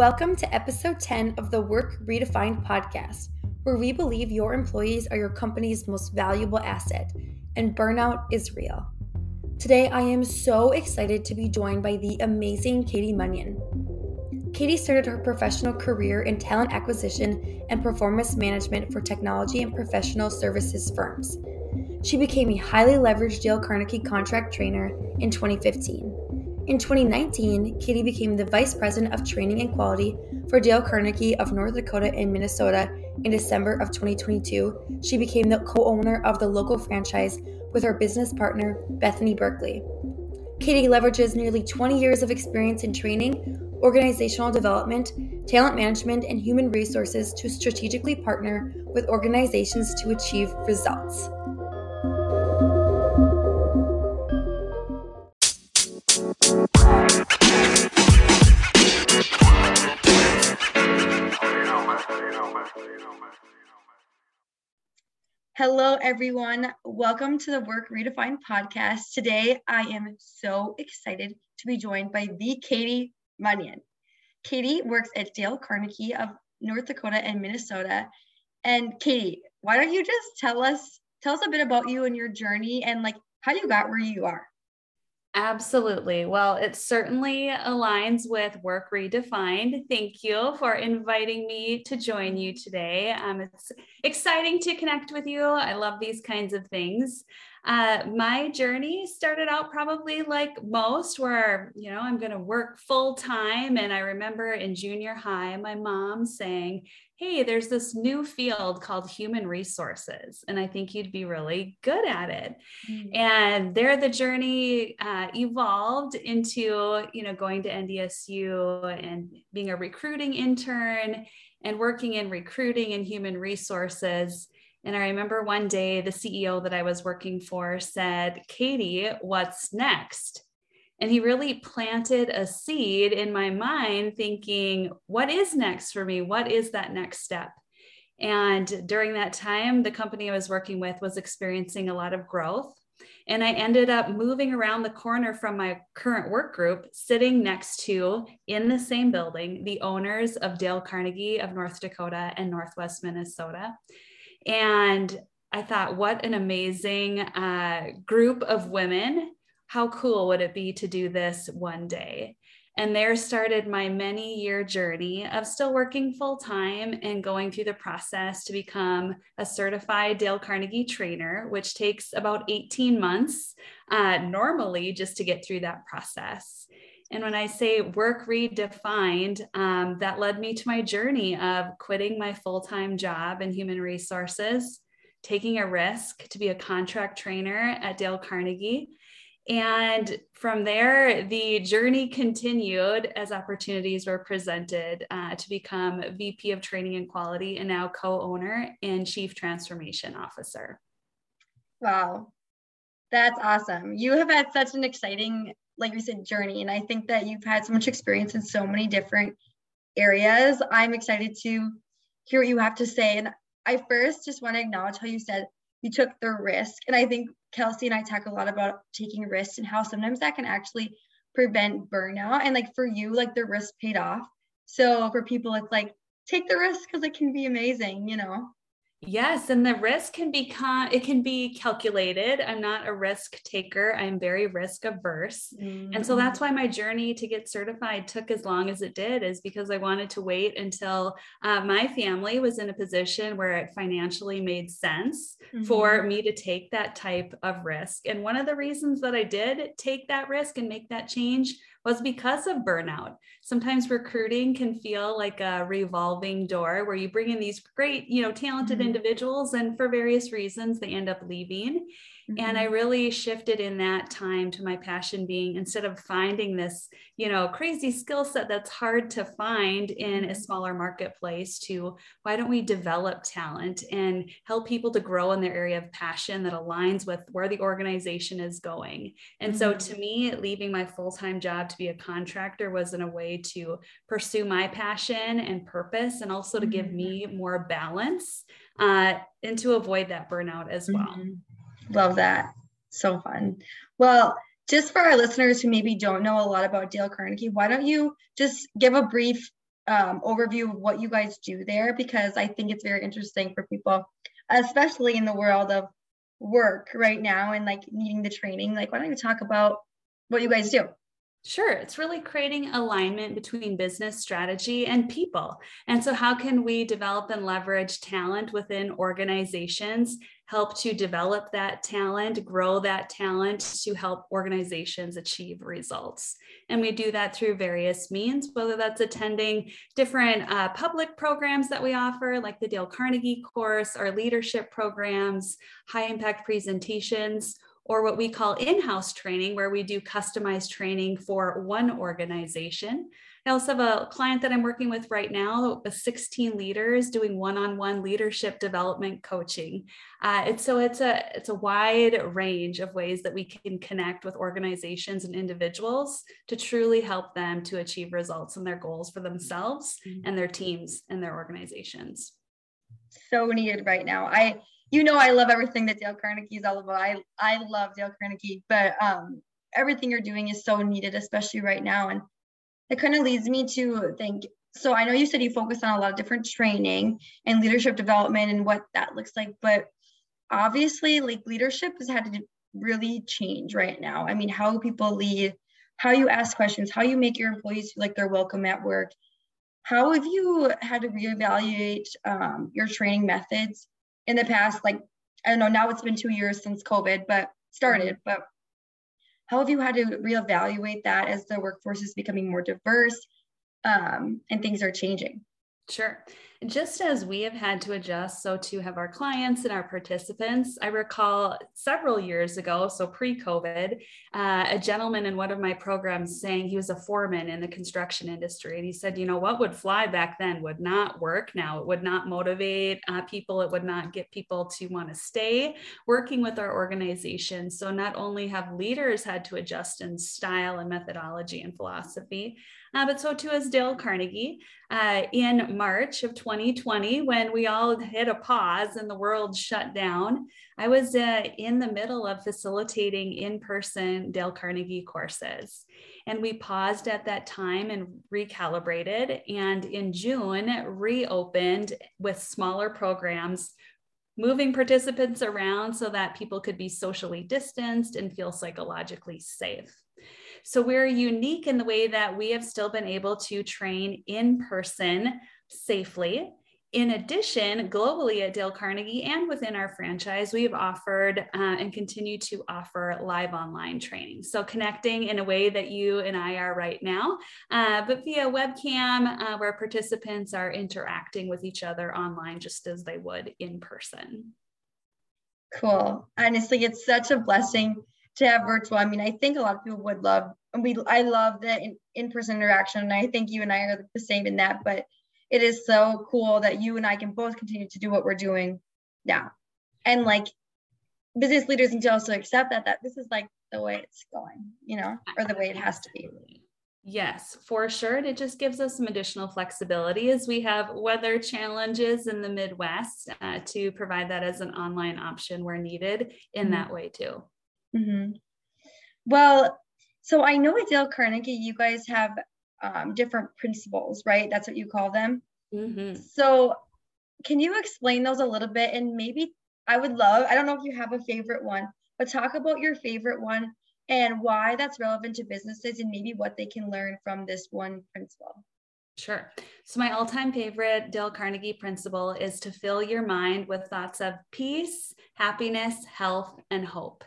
Welcome to episode 10 of the Work Redefined podcast, where we believe your employees are your company's most valuable asset and burnout is real. Today, I am so excited to be joined by the amazing Katie Munion. Katie started her professional career in talent acquisition and performance management for technology and professional services firms. She became a highly leveraged Dale Carnegie contract trainer in 2015 in 2019, Katie became the Vice President of Training and Quality for Dale Carnegie of North Dakota and Minnesota in December of 2022. She became the co owner of the local franchise with her business partner, Bethany Berkeley. Katie leverages nearly 20 years of experience in training, organizational development, talent management, and human resources to strategically partner with organizations to achieve results. Hello, everyone. Welcome to the Work Redefined podcast. Today, I am so excited to be joined by the Katie Munion. Katie works at Dale Carnegie of North Dakota and Minnesota. And Katie, why don't you just tell us tell us a bit about you and your journey and like how you got where you are? Absolutely. Well, it certainly aligns with Work Redefined. Thank you for inviting me to join you today. Um, it's exciting to connect with you. I love these kinds of things. Uh, my journey started out probably like most, where, you know, I'm going to work full time. And I remember in junior high, my mom saying, Hey, there's this new field called human resources, and I think you'd be really good at it. Mm-hmm. And there, the journey uh, evolved into, you know, going to NDSU and being a recruiting intern and working in recruiting and human resources and I remember one day the CEO that I was working for said, Katie, what's next? And he really planted a seed in my mind, thinking, what is next for me? What is that next step? And during that time, the company I was working with was experiencing a lot of growth. And I ended up moving around the corner from my current work group, sitting next to, in the same building, the owners of Dale Carnegie of North Dakota and Northwest Minnesota. And I thought, what an amazing uh, group of women. How cool would it be to do this one day? And there started my many year journey of still working full time and going through the process to become a certified Dale Carnegie trainer, which takes about 18 months uh, normally just to get through that process. And when I say work redefined, um, that led me to my journey of quitting my full time job in human resources, taking a risk to be a contract trainer at Dale Carnegie. And from there, the journey continued as opportunities were presented uh, to become VP of Training and Quality and now co owner and Chief Transformation Officer. Wow, that's awesome. You have had such an exciting like we said, journey. And I think that you've had so much experience in so many different areas. I'm excited to hear what you have to say. And I first just want to acknowledge how you said you took the risk. And I think Kelsey and I talk a lot about taking risks and how sometimes that can actually prevent burnout. And like for you, like the risk paid off. So for people, it's like take the risk because it can be amazing, you know? Yes, and the risk can be con- it can be calculated. I'm not a risk taker. I'm very risk averse. Mm-hmm. And so that's mm. why my journey to get certified took as long as it did is because I wanted to wait until uh, my family was in a position where it financially made sense mm-hmm. for me to take that type of risk. And one of the reasons that I did take that risk and make that change was because of burnout. Sometimes recruiting can feel like a revolving door where you bring in these great, you know, talented mm-hmm. individuals and for various reasons they end up leaving. Mm-hmm. And I mm-hmm. really shifted in that time to my passion being instead of finding this, you know, crazy skill set that's hard to find in a mm-hmm. smaller marketplace to why don't we develop talent and help people to grow in their area of passion that aligns with where the organization is going. And mm-hmm. so to me, leaving my full-time job to be a contractor was in a way to pursue my passion and purpose and also to give mm-hmm. me more balance uh, and to avoid that burnout as well. Love that. So fun. Well, just for our listeners who maybe don't know a lot about Dale Carnegie, why don't you just give a brief um, overview of what you guys do there because I think it's very interesting for people, especially in the world of work right now and like needing the training. Like, why don't you talk about what you guys do? Sure. It's really creating alignment between business strategy and people. And so, how can we develop and leverage talent within organizations, help to develop that talent, grow that talent to help organizations achieve results? And we do that through various means, whether that's attending different uh, public programs that we offer, like the Dale Carnegie course, our leadership programs, high impact presentations or what we call in house training, where we do customized training for one organization. I also have a client that I'm working with right now, with 16 leaders doing one-on-one leadership development coaching. Uh, it's so it's a it's a wide range of ways that we can connect with organizations and individuals to truly help them to achieve results and their goals for themselves mm-hmm. and their teams and their organizations. So needed right now. I you know I love everything that Dale Carnegie is all about. I I love Dale Carnegie, but um, everything you're doing is so needed, especially right now. And it kind of leads me to think. So I know you said you focus on a lot of different training and leadership development and what that looks like, but obviously, like leadership has had to really change right now. I mean, how people lead, how you ask questions, how you make your employees feel like they're welcome at work. How have you had to reevaluate um, your training methods in the past, like, I don't know, now it's been two years since COVID, but started, mm-hmm. but how have you had to reevaluate that as the workforce is becoming more diverse um, and things are changing? Sure. Just as we have had to adjust, so too have our clients and our participants. I recall several years ago, so pre COVID, uh, a gentleman in one of my programs saying he was a foreman in the construction industry. And he said, you know, what would fly back then would not work now. It would not motivate uh, people, it would not get people to want to stay working with our organization. So not only have leaders had to adjust in style and methodology and philosophy, uh, but so too has Dale Carnegie. Uh, in March of 2020, when we all hit a pause and the world shut down, I was uh, in the middle of facilitating in person Dale Carnegie courses. And we paused at that time and recalibrated. And in June, reopened with smaller programs moving participants around so that people could be socially distanced and feel psychologically safe. So we're unique in the way that we have still been able to train in person safely. In addition, globally at Dale Carnegie and within our franchise, we have offered uh, and continue to offer live online training. So, connecting in a way that you and I are right now, uh, but via webcam, uh, where participants are interacting with each other online just as they would in person. Cool. Honestly, it's such a blessing to have virtual. I mean, I think a lot of people would love, and we, I love the in, in-person interaction. And I think you and I are the same in that, but it is so cool that you and I can both continue to do what we're doing now. And like business leaders need to also accept that, that this is like the way it's going, you know, or the way it has to be. Yes, for sure. It just gives us some additional flexibility as we have weather challenges in the Midwest uh, to provide that as an online option where needed in mm-hmm. that way too. Mm-hmm. Well, so I know at Dale Carnegie, you guys have um, different principles, right? That's what you call them. Mm-hmm. So, can you explain those a little bit? And maybe I would love, I don't know if you have a favorite one, but talk about your favorite one and why that's relevant to businesses and maybe what they can learn from this one principle. Sure. So, my all time favorite Dale Carnegie principle is to fill your mind with thoughts of peace, happiness, health, and hope.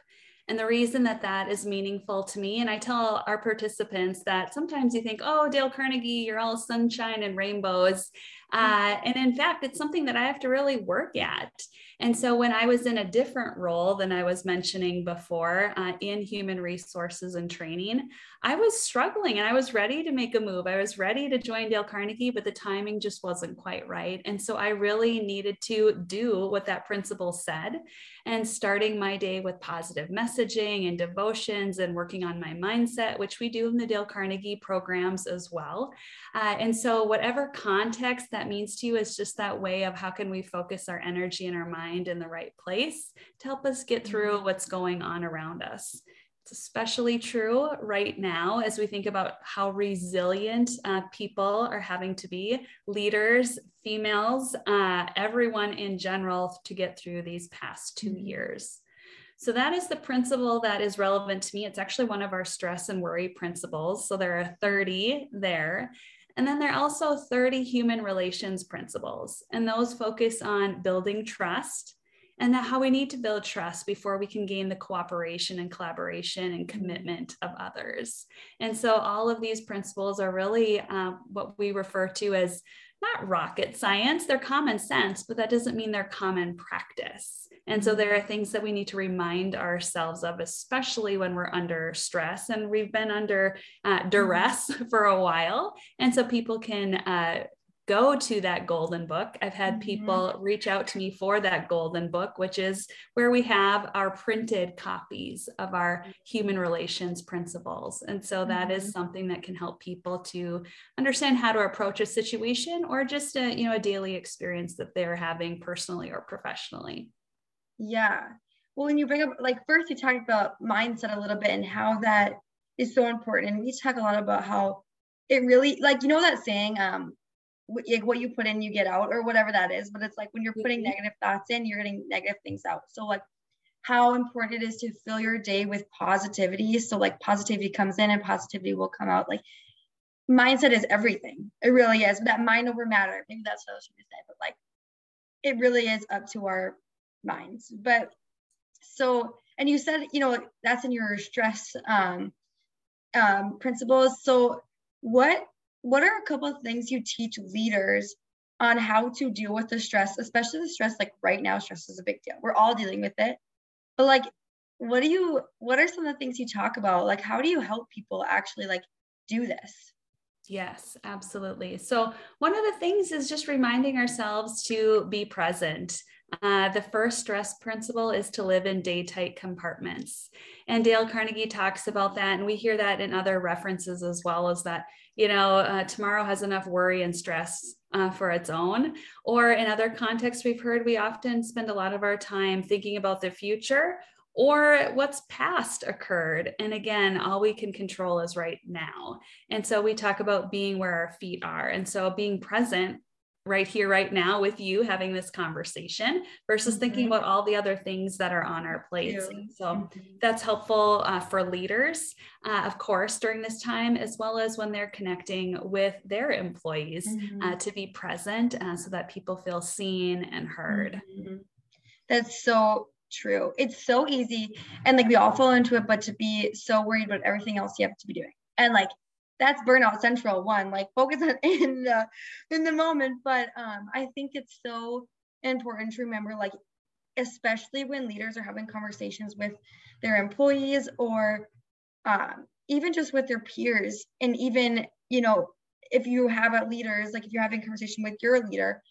And the reason that that is meaningful to me, and I tell our participants that sometimes you think, oh, Dale Carnegie, you're all sunshine and rainbows. Uh, and in fact, it's something that I have to really work at. And so when I was in a different role than I was mentioning before uh, in human resources and training, I was struggling and I was ready to make a move. I was ready to join Dale Carnegie, but the timing just wasn't quite right. And so I really needed to do what that principle said and starting my day with positive messaging and devotions and working on my mindset, which we do in the Dale Carnegie programs as well. Uh, and so, whatever context that means to you is just that way of how can we focus our energy and our mind in the right place to help us get through mm-hmm. what's going on around us. It's especially true right now as we think about how resilient uh, people are having to be, leaders, females, uh, everyone in general to get through these past 2 mm-hmm. years. So, that is the principle that is relevant to me. It's actually one of our stress and worry principles. So, there are 30 there. And then there are also 30 human relations principles, and those focus on building trust and that how we need to build trust before we can gain the cooperation and collaboration and commitment of others. And so all of these principles are really uh, what we refer to as not rocket science, they're common sense, but that doesn't mean they're common practice. And so there are things that we need to remind ourselves of, especially when we're under stress and we've been under uh, duress for a while. And so people can uh, go to that golden book. I've had mm-hmm. people reach out to me for that golden book, which is where we have our printed copies of our human relations principles. And so that mm-hmm. something that can help people to understand how to approach a situation or just a, you know, a daily experience that they're having personally or professionally. Yeah. Well, when you bring up like first you talked about mindset a little bit and how that is so important. And we talk a lot about how it really like you know that saying um like what you put in you get out or whatever that is but it's like when you're putting mm-hmm. negative thoughts in you're getting negative things out. So like how important it is to fill your day with positivity. So like positivity comes in and positivity will come out. Like mindset is everything. It really is. That mind over matter maybe that's what i was trying to say but like it really is up to our minds. But so and you said you know that's in your stress um um principles. So what what are a couple of things you teach leaders on how to deal with the stress, especially the stress like right now, stress is a big deal. We're all dealing with it. But like what do you what are some of the things you talk about? Like how do you help people actually like do this? Yes, absolutely. So, one of the things is just reminding ourselves to be present. Uh, the first stress principle is to live in day tight compartments. And Dale Carnegie talks about that. And we hear that in other references as well as that, you know, uh, tomorrow has enough worry and stress uh, for its own. Or in other contexts, we've heard we often spend a lot of our time thinking about the future or what's past occurred. And again, all we can control is right now. And so we talk about being where our feet are. And so being present right here, right now with you having this conversation versus mm-hmm. thinking about all the other things that are on our plates. So mm-hmm. that's helpful uh, for leaders, uh, of course, during this time, as well as when they're connecting with their employees uh, mm-hmm. uh, to be present uh, so that people feel seen and heard. Mm-hmm. That's so true. It's so easy. And like we all fall into it, but to be so worried about everything else you have to be doing. And like that's burnout central one like focus on in the in the moment. But um i think it's so important to remember like especially when leaders are having conversations with their employees or um, even just with their peers. And even you know if you have a leaders like if you're having conversation with your leader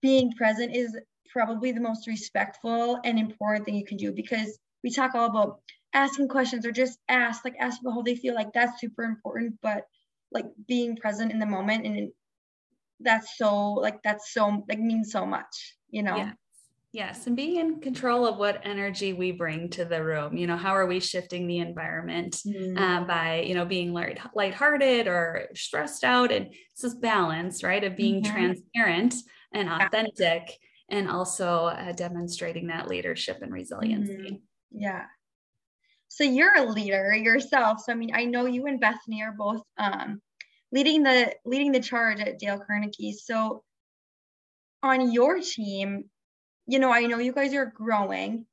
being present is probably the most respectful and important thing you can do because we talk all about asking questions or just ask, like ask people how they feel. Like that's super important. But like being present in the moment and that's so like that's so like means so much, you know. Yeah. Yes, and being in control of what energy we bring to the room. You know, how are we shifting the environment mm. uh, by, you know, being light, lighthearted or stressed out? And it's this balance, right, of being mm-hmm. transparent and authentic, and also uh, demonstrating that leadership and resiliency. Mm-hmm. Yeah, so you're a leader yourself. So I mean, I know you and Bethany are both um, leading the leading the charge at Dale Carnegie. So on your team, you know, I know you guys are growing,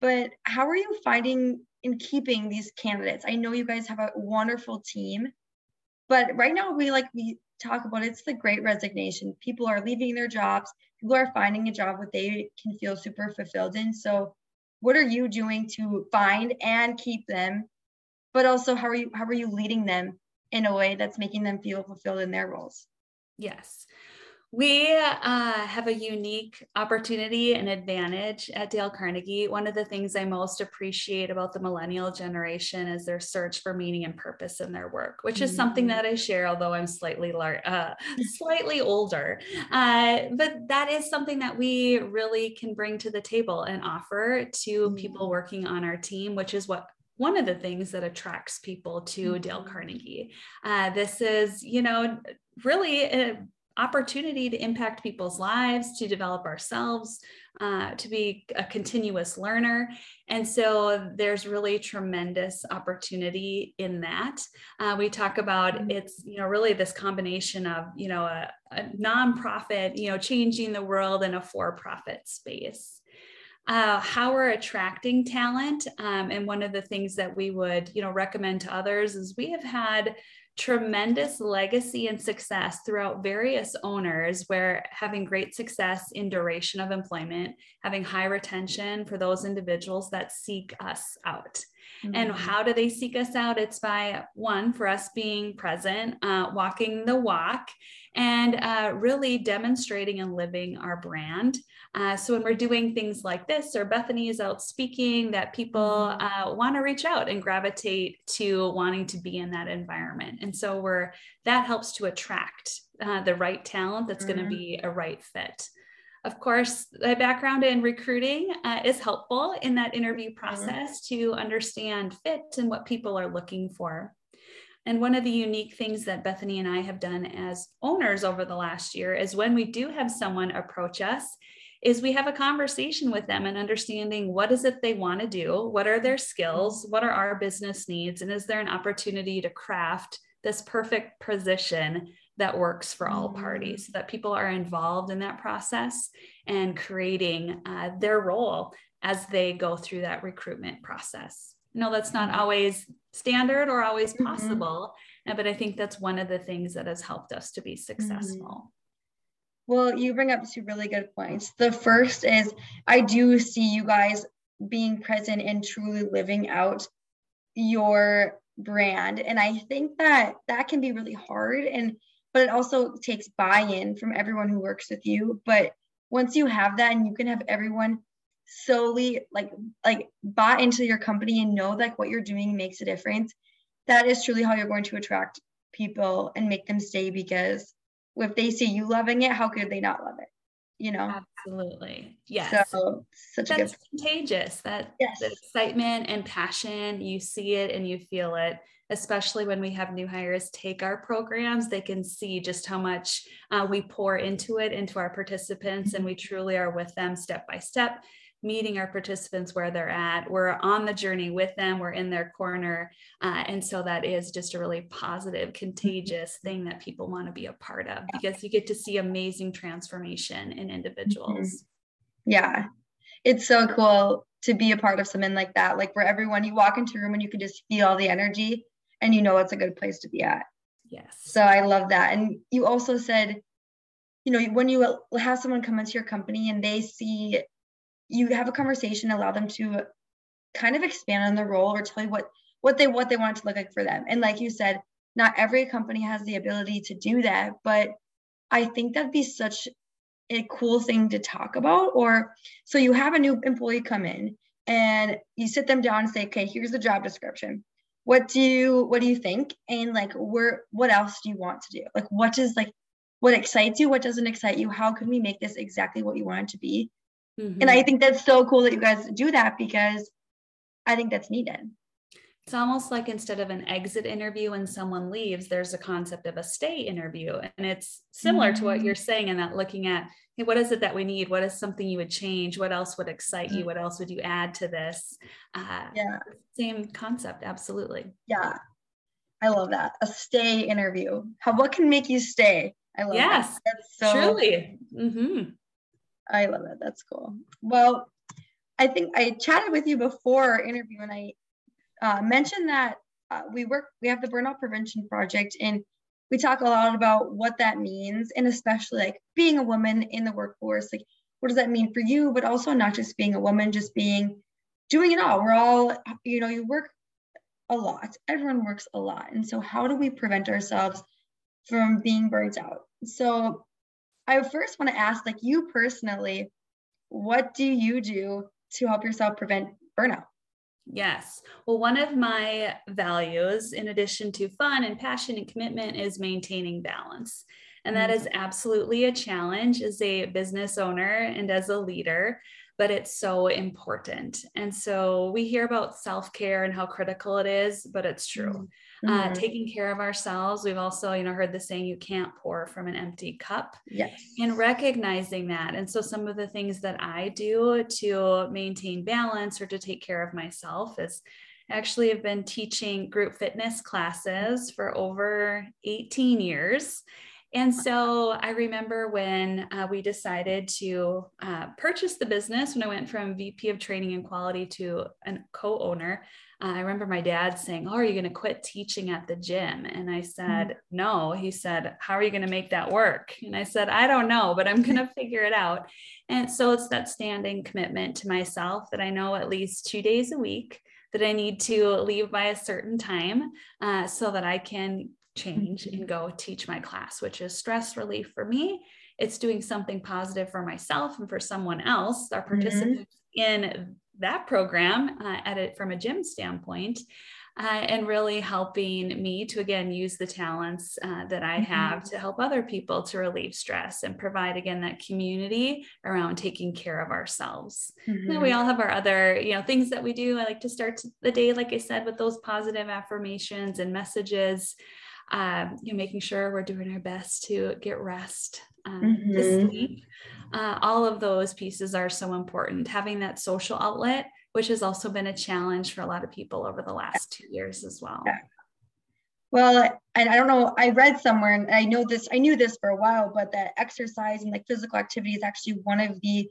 but how are you finding in keeping these candidates? I know you guys have a wonderful team, but right now we like we talk about it's the great resignation. People are leaving their jobs. People are finding a job that they can feel super fulfilled in. So what are you doing to find and keep them? But also how are you how are you leading them in a way that's making them feel fulfilled in their roles? Yes we uh, have a unique opportunity and advantage at Dale Carnegie. One of the things I most appreciate about the millennial generation is their search for meaning and purpose in their work, which is mm-hmm. something that I share, although I'm slightly lar- uh, slightly older. Uh, but that is something that we really can bring to the table and offer to mm-hmm. people working on our team, which is what one of the things that attracts people to Mm-hmm. Dale Carnegie. Uh, this is, you know, really a opportunity to impact people's lives, to develop ourselves, uh, to be a continuous learner. And so there's really tremendous opportunity in that. Uh, we talk about Mhm. it's, you know, really this combination of, you know, a, a nonprofit, you know, changing the world in a for profit space. Uh, how we're attracting talent. Um, and one of the things that we would, you know, recommend to others is we have had tremendous legacy and success throughout various owners where having great success in duration of employment having high retention for those individuals that seek us out. And Mhm. how do they seek us out? It's by one for us being present uh, walking the walk and uh, really demonstrating and living our brand uh, so when we're doing things like this or bethany is out speaking that people Mhm. uh, want to reach out and gravitate to wanting to be in that environment and so we're that helps to attract uh, the right talent that's going Mhm. to be a right fit of course, a background in recruiting uh, is helpful in that interview process to understand fit and what people are looking for. And one of the unique things that Bethany and I have done as owners over the last year is when we do have someone approach us, is we have a conversation with them and understanding what is it they want to do, what are their skills, what are our business needs, and is there an opportunity to craft this perfect position that works for all parties so that people are involved in that process and creating uh, their role as they go through that recruitment process. No, that's not Mhm. always standard or always Mhm. possible, uh, but I think that's one of the things that has helped us to be successful. Well, you bring up two really good points. The first is I do see you guys being present and truly living out your brand. And I think that that can be really hard and but it also takes buy-in from everyone who works with you. But once you have that and you can have everyone solely like like buy into your company and know like what you're doing makes a difference, that is truly how you're going to attract people and make them stay because if they see you loving it, how could they not love it? You know? Absolutely. Yes. So such a that's good contagious that Yes. excitement and passion you see it and you feel it especially when we have new hires take our programs they can see just how much uh, we pour into it into our participants and we truly are with them step by step meeting our participants where they're at we're on the journey with them we're in their corner uh, and so that is just a really positive contagious mm-hmm. thing that people want to be a part of because you get to see amazing transformation in individuals mm-hmm. Yeah. It's so cool to be a part of something like that. Like where everyone you walk into a room and you can just feel the energy and you know it's a good place to be at. yes So I love that. And you also said, you know, when you uh, have someone come into your company and they see you have a conversation, allow them to kind of expand on the role or tell you what what they what they want to look like for them. And like you said, not every company has the ability to do that, but I think that'd be such a cool thing to talk about. Or so you have a new employee come in and you sit them down and say, okay, here's the job description. What do you what do you think? And like where what else do you want to do? Like what is like what excites you? What doesn't excite you? How can we make this exactly what you want it to be? And Mhm. I think that's so cool that you guys do that because I think that's needed. It's almost like instead of an exit interview when someone leaves, there's a concept of a stay interview. And it's similar to what Mm. you're saying in that looking at hey, what is it that we need? What is something you would change? What else would excite you? Mm. What else would you add to this? Uh, Yeah. Same concept, absolutely. Yeah. I love that. A stay interview. How what can make you stay? I love Yes, that. That's so Truly. hmm I love it. That's cool. Well, I think I chatted with you before our interview, and I uh, mentioned that uh, we work. We have the burnout prevention project, and we talk a lot about what that means, and especially like being a woman in the workforce. Like, what does that mean for you? But also not just being a woman, just being doing it all. We're all, you know, you work a lot. Everyone works a lot, and so how do we prevent ourselves from being burnt out? So I first want to ask, like you personally, what do you do to help yourself prevent burnout? Yes. Well, one of my values, in addition to fun and passion and commitment, is maintaining balance. And that is absolutely a challenge as a business owner and as a leader. but it's so important. And so we hear about self care and how critical it is, but it's true. Uh, mm-hmm. Uh, taking care of ourselves. We've also, you know, heard the saying, you can't pour from an empty cup. Yes. And recognizing that. And so some of the things that I do to maintain balance or to take care of myself is actually have been teaching group fitness classes for over 18 years. And so I remember when uh, we decided to uh, purchase the business, when I went from VP of training and quality to a co owner, uh, I remember my dad saying, Oh, are you going to quit teaching at the gym? And I said, mm-hmm. No. He said, How are you going to make that work? And I said, I don't know, but I'm going to figure it out. And so it's that standing commitment to myself that I know at least two days a week that I need to leave by a certain time uh, so that I can change and go teach my class, which is stress relief for me. It's doing something positive for myself and for someone else, our mm-hmm. participants mm-hmm. in that program uh, at it from a gym standpoint. Uh, and really helping me to again use the talents uh, that I mm-hmm. have to help other people to relieve stress and provide again that community around taking care of ourselves. Mm-hmm. we all have our other you know things that we do. I like to start the day, like I said, with those positive affirmations and messages um, you know, making sure we're doing our best to get rest, um, mm-hmm. to sleep. Uh, all of those pieces are so important. Having that social outlet, which has also been a challenge for a lot of people over the last two years as well. Yeah. Well, and I don't know, I read somewhere, and I know this, I knew this for a while, but that exercise and like physical activity is actually one of the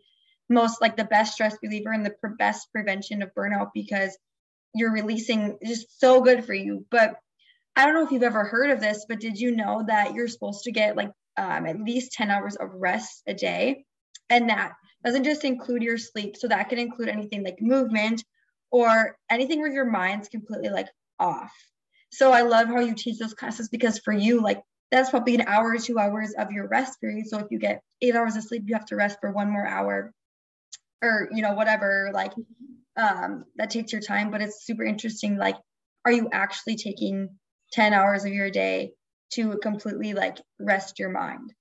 most like the best stress reliever and the best prevention of burnout because you're releasing just so good for you. But I don't know if you've ever heard of this, but did you know that you're supposed to get like um, at least 10 hours of rest a day? And that doesn't just include your sleep. So that can include anything like movement or anything where your mind's completely like off. So I love how you teach those classes because for you, like that's probably an hour or two hours of your rest period. So if you get eight hours of sleep, you have to rest for one more hour or, you know, whatever, like um, that takes your time. But it's super interesting. Like, are you actually taking 10 hours of your day to completely like rest your mind.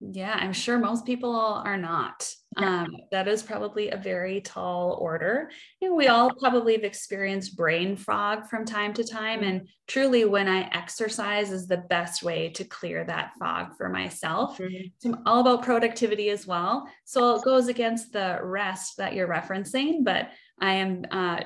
Yeah, I'm sure most people are not. Um, that is probably a very tall order. And we all probably have experienced brain fog from time to time. And truly, when I exercise, is the best way to clear that fog for myself. Mm-hmm. I'm all about productivity as well. So it goes against the rest that you're referencing, but I am uh,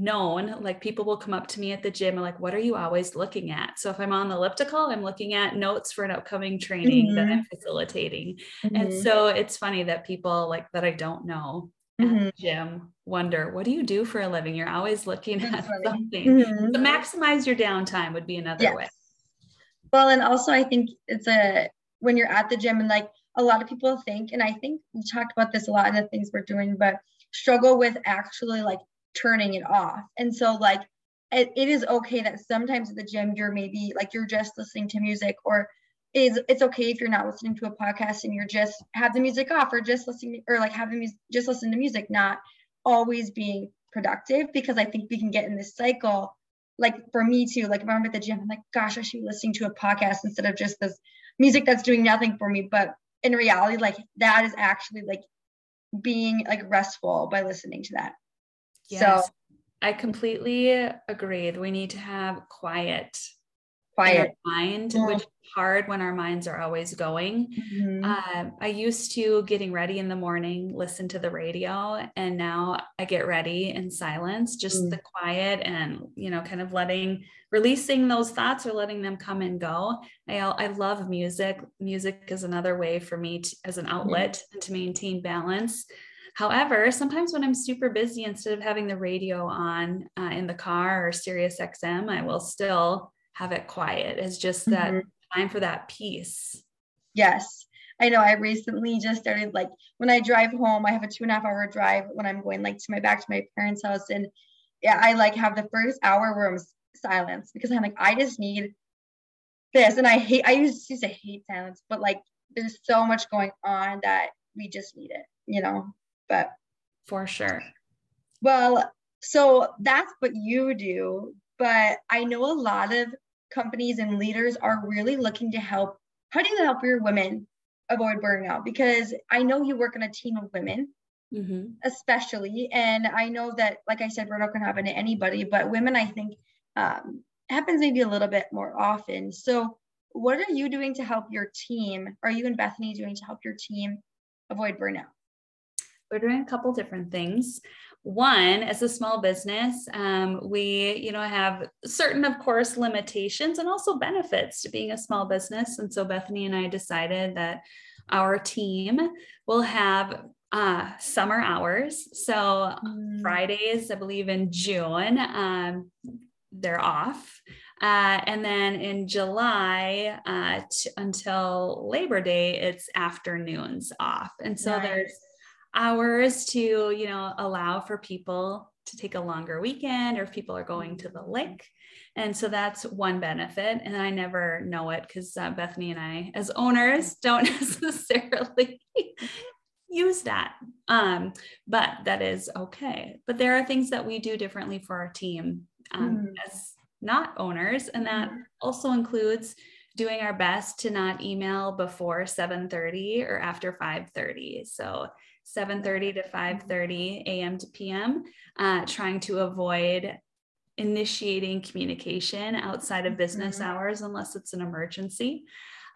known like people will come up to me at the gym and like what are you always looking at so if i'm on the elliptical i'm looking at notes for an upcoming training mm-hmm. that i'm facilitating mm-hmm. and so it's funny that people like that i don't know mm-hmm. at the gym wonder what do you do for a living you're always looking That's at funny. something mm-hmm. so maximize your downtime would be another yes. way well and also i think it's a when you're at the gym and like a lot of people think and i think we talked about this a lot in the things we're doing but struggle with actually like turning it off. And so like it, it is okay that sometimes at the gym you're maybe like you're just listening to music or is it's okay if you're not listening to a podcast and you're just have the music off or just listening or like having music just listen to music, not always being productive because I think we can get in this cycle. Like for me too, like if I'm at the gym, I'm like, gosh, I should be listening to a podcast instead of just this music that's doing nothing for me. But in reality, like that is actually like being like restful by listening to that. Yes. So I completely agree. That we need to have quiet, quiet mind, yeah. which is hard when our minds are always going. Mm-hmm. Uh, I used to getting ready in the morning, listen to the radio, and now I get ready in silence, just mm. the quiet and you know, kind of letting releasing those thoughts or letting them come and go. I I love music. Music is another way for me to, as an outlet mm. and to maintain balance. However, sometimes when I'm super busy, instead of having the radio on uh, in the car or Sirius XM, I will still have it quiet. It's just that mm-hmm. time for that peace. Yes. I know I recently just started like when I drive home, I have a two and a half hour drive when I'm going like to my back to my parents' house. And yeah, I like have the first hour where I'm silence because I'm like, I just need this. And I hate I used to hate silence, but like there's so much going on that we just need it, you know but for sure. Well, so that's what you do, but I know a lot of companies and leaders are really looking to help. How do you help your women avoid burnout? Because I know you work on a team of women mm-hmm. especially. And I know that, like I said, burnout can happen to anybody, but women, I think, um, happens maybe a little bit more often. So, what are you doing to help your team? Are you and Bethany doing to help your team avoid burnout? We're doing a couple different things. One, as a small business, um, we, you know, have certain, of course, limitations and also benefits to being a small business. And so Bethany and I decided that our team will have uh, summer hours. So mm. Fridays, I believe in June, um, they're off. Uh, and then in July uh, t- until Labor Day, it's afternoons off. And so nice. there's hours to, you know, allow for people to take a longer weekend or if people are going to the lake. And so that's one benefit. And I never know it because uh, Bethany and I, as owners, don't necessarily use that. Um, but that is okay. But there are things that we do differently for our team um, mm. as not owners. And that mm. also includes doing our best to not email before 7.30 or after 5.30 so 7.30 to 5.30 a.m to p.m uh, trying to avoid initiating communication outside of business mm-hmm. hours unless it's an emergency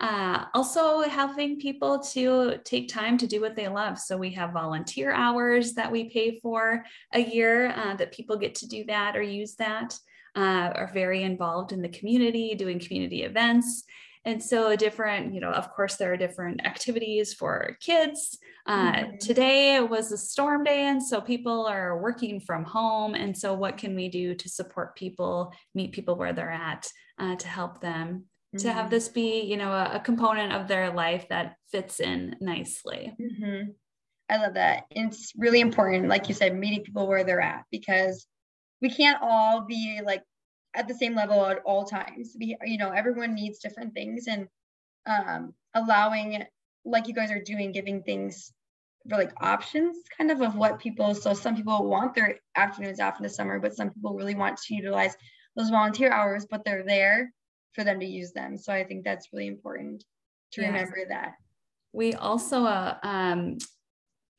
uh, also helping people to take time to do what they love so we have volunteer hours that we pay for a year uh, that people get to do that or use that uh, are very involved in the community, doing community events. And so, a different, you know, of course, there are different activities for kids. Uh, mm-hmm. Today was a storm day, and so people are working from home. And so, what can we do to support people, meet people where they're at, uh, to help them mm-hmm. to have mm-hmm. this be, you know, a, a, component of their life that fits in nicely? Mm-hmm. I love that. It's really important, like you said, meeting people where they're at because we can't all be like at the same level at all times. We, you know, everyone needs different things and um, allowing, like you guys are doing, giving things for like options kind of of what people, so some people want their afternoons off in the summer, but some people really want to utilize those volunteer hours, but they're there for them to use them. So I think that's really important to yes. remember that. We also uh, um,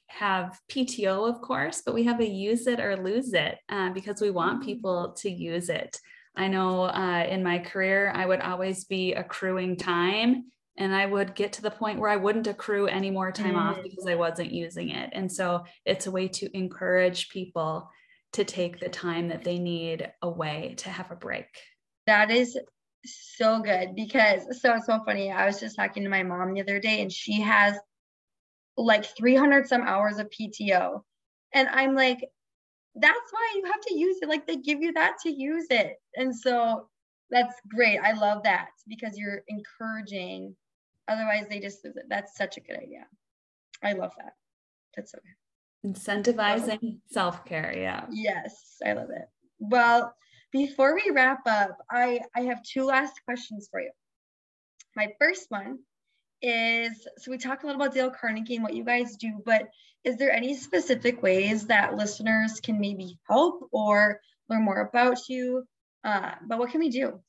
have PTO, of course, but we have a use it or lose it uh, because we want mm-hmm. people to use it. I know uh, in my career, I would always be accruing time and I would get to the point where I wouldn't accrue any more time mm. off because I wasn't using it. And so it's a way to encourage people to take the time that they need away to have a break. That is so good because so it's so funny. I was just talking to my mom the other day and she has like 300 some hours of PTO. And I'm like, that's why you have to use it. Like they give you that to use it. And so that's great. I love that because you're encouraging. Otherwise, they just lose it. That's such a good idea. I love that. That's so good. Incentivizing self care. Yeah. Yes, I love it. Well, before we wrap up, I, I have two last questions for you. My first one is so we talked a little about Dale Carnegie and what you guys do, but is there any specific ways that listeners can maybe help or learn more about you? Uh, but what can we do?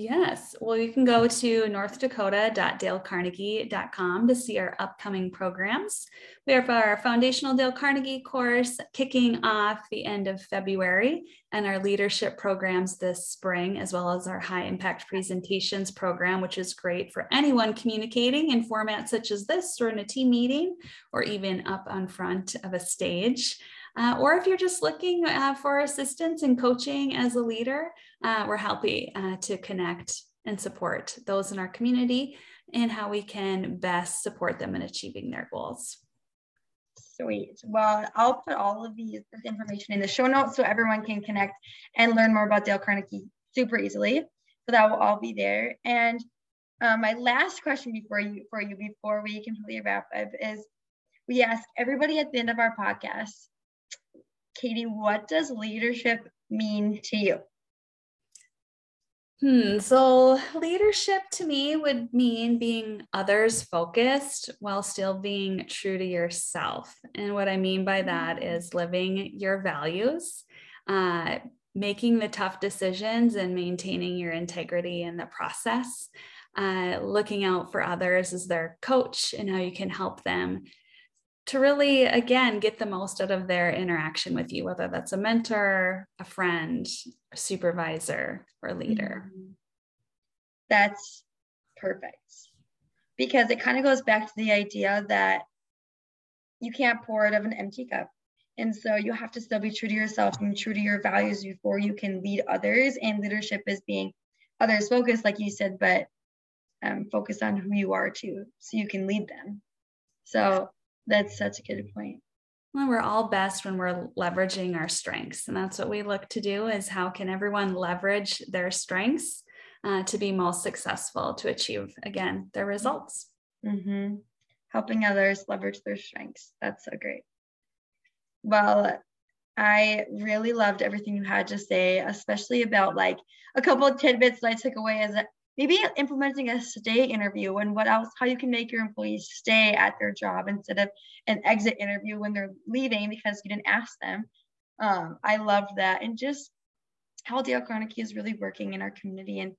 Yes. Well, you can go to northdakota.dalecarnegie.com to see our upcoming programs. We have our foundational Dale Carnegie course kicking off the end of February and our leadership programs this spring, as well as our high impact presentations program, which is great for anyone communicating in formats such as this or in a team meeting or even up on front of a stage. Uh, or if you're just looking uh, for assistance and coaching as a leader, uh, we're happy uh, to connect and support those in our community and how we can best support them in achieving their goals. Sweet. Well, I'll put all of these this information in the show notes so everyone can connect and learn more about Dale Carnegie super easily. So that will all be there. And um, my last question before you for you before we completely wrap up is we ask everybody at the end of our podcast Katie, what does leadership mean to you? Hmm. So, leadership to me would mean being others focused while still being true to yourself. And what I mean by that mm. living your values, uh, making the tough decisions, and maintaining your integrity in the process. Uh, looking out for others as their coach and how you can help them to really, again, get the most out of their interaction with you, whether that's a mentor, a friend, a supervisor, or leader. Mm-hmm. That's perfect. Because it kind of goes back to the idea that you can't pour out of an empty cup. And so you have to still be true to yourself and true to your values before you can lead others. And leadership is being others focused, like you said, but um, focus on who you are too, so you can lead them. So that's such a good point. Well, we're all best when we're leveraging our strengths. And that's what we look to do is how can everyone leverage their strengths uh, to be most successful to achieve, again, their results. Mm-hmm. Helping others leverage their strengths. That's so great. Well, I really loved everything you had to say, especially about like a couple of tidbits that I took away as maybe implementing a stay interview and what else how you can make your employees stay at their job instead of an exit interview when they're leaving because you didn't ask them. Um, i love that. And just how Dale Carnegie is really working in our community. And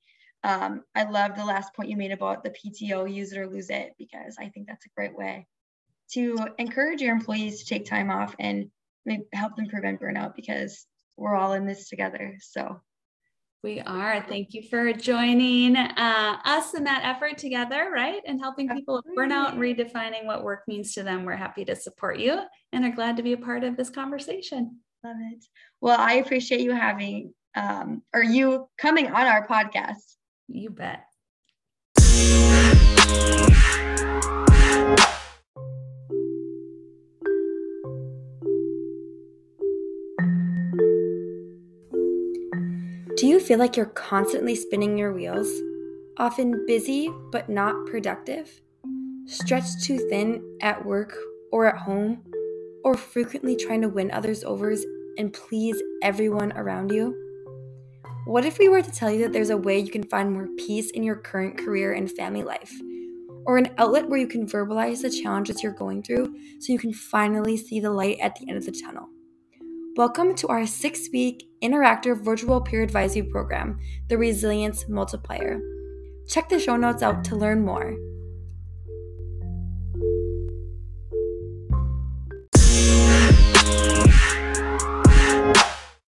um, i love the last point you made about the pto use it or lose it because i think that's a great way to encourage your employees to take time off and help them prevent burnout because we're all in this together. So we are. Thank you for joining uh, us in that effort together, right? And helping people burn out and redefining what work means to them. We're happy to support you and are glad to be a part of this conversation. Love it. Well, I appreciate you having um, or you coming on our podcast. You bet. Do you feel like you're constantly spinning your wheels? Often busy but not productive? Stretched too thin at work or at home? Or frequently trying to win others over and please everyone around you? What if we were to tell you that there's a way you can find more peace in your current career and family life? Or an outlet where you can verbalize the challenges you're going through so you can finally see the light at the end of the tunnel? Welcome to our six week interactive virtual peer advisory program, the Resilience Multiplier. Check the show notes out to learn more.